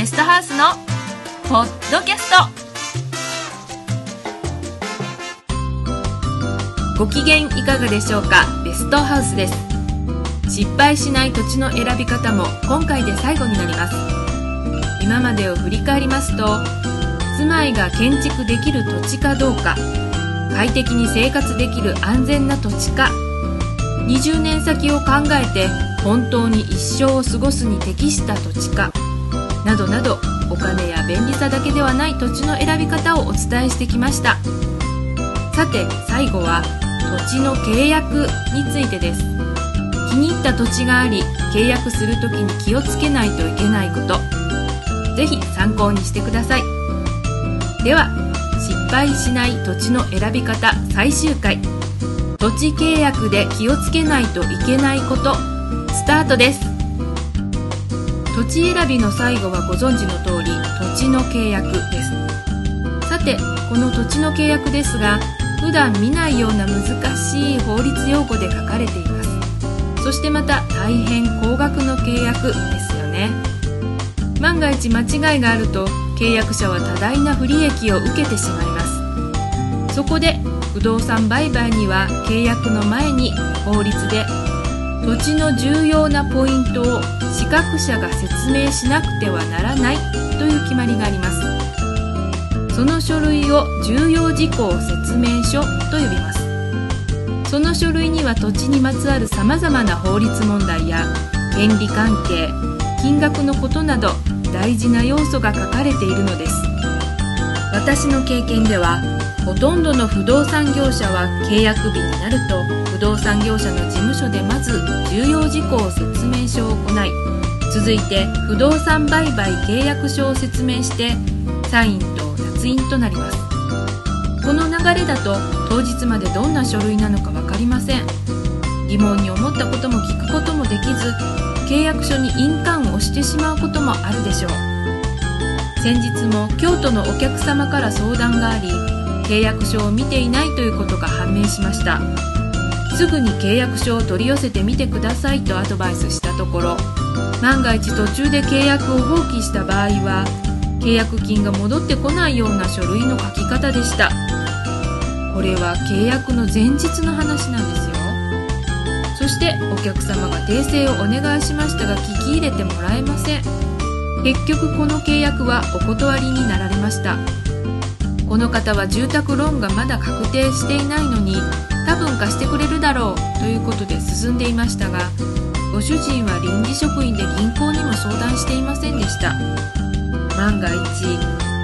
ゲストハウスのポッドキャスト。ご機嫌いかがでしょうか？ベストハウスです。失敗しない土地の選び方も今回で最後になります。今までを振り返りますと住まいが建築できる土地かどうか快適に生活できる安全な土地か20年先を考えて本当に一生を過ごすに適した土地かなどなどお金や便利さだけではない土地の選び方をお伝えしてきました。さて最後は土地の契約についてです。気に入った土地があり契約する時に気をつけないといけないこと。是非参考にしてください。では失敗しない土地の選び方最終回。土地契約で気をつけないといけないことスタートです。土地選びの最後はご存知の通り土地の契約です。さてこの土地の契約ですが普段見ないような難しい法律用語で書かれています。そしてまた大変高額の契約ですよね。万が一間違いがあると契約者は多大な不利益を受けてしまいます。そこで不動産売買には契約の前に法律で土地の重要なポイントを資格者が説明しなくてはならないという決まりがあります。その書類を重要事項説明書と呼びます。その書類には土地にまつわるさまざまな法律問題や権利関係金額のことなど大事な要素が書かれているのです。私の経験ではほとんどの不動産業者は契約日になると不動産業者の事務所でまず重要事項説明書を行い続いて不動産売買契約書を説明してサインと捺印となります。この流れだと当日までどんな書類なのか分かりません。疑問に思ったことも聞くこともできず契約書に印鑑を押してしまうこともあるでしょう。先日も京都のお客様から相談があり契約書を見ていないということが判明しました。すぐに契約書を取り寄せてみてくださいとアドバイスしたところ万が一途中で契約を放棄した場合は契約金が戻ってこないような書類の書き方でした。これは契約の前日の話なんですよ。そしてお客様が訂正をお願いしましたが聞き入れてもらえません。結局この契約はお断りになられました。この方は住宅ローンがまだ確定していないのに多分貸してくれるだろうということで進んでいましたがご主人は臨時職員で銀行にも相談していませんでした。万が一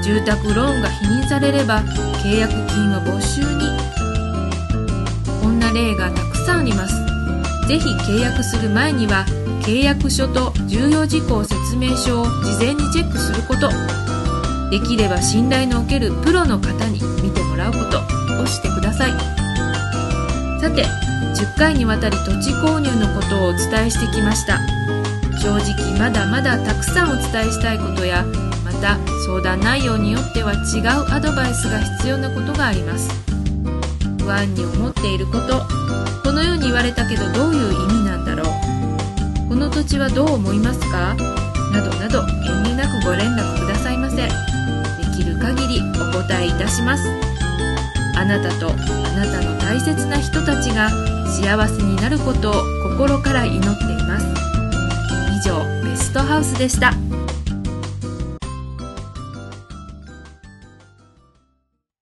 住宅ローンが否認されれば契約金は没収に。こんな例がたくさんあります。是非契約する前には契約書と重要事項説明書を事前にチェックすること。できれば信頼のおけるプロの方に見てもらうことをしてください。さて10回にわたり土地購入のことをお伝えしてきました。正直まだまだたくさんお伝えしたいことやまた相談内容によっては違うアドバイスが必要なことがあります。不安に思っていることこのように言われたけどどういう意味なんだろう。この土地はどう思いますか？などなど遠慮なくご連絡くださいませ。きる限りお答えいたしますあなたとあなたの大切な人たちが幸せになることを心から祈っています以上ベストハウスでした。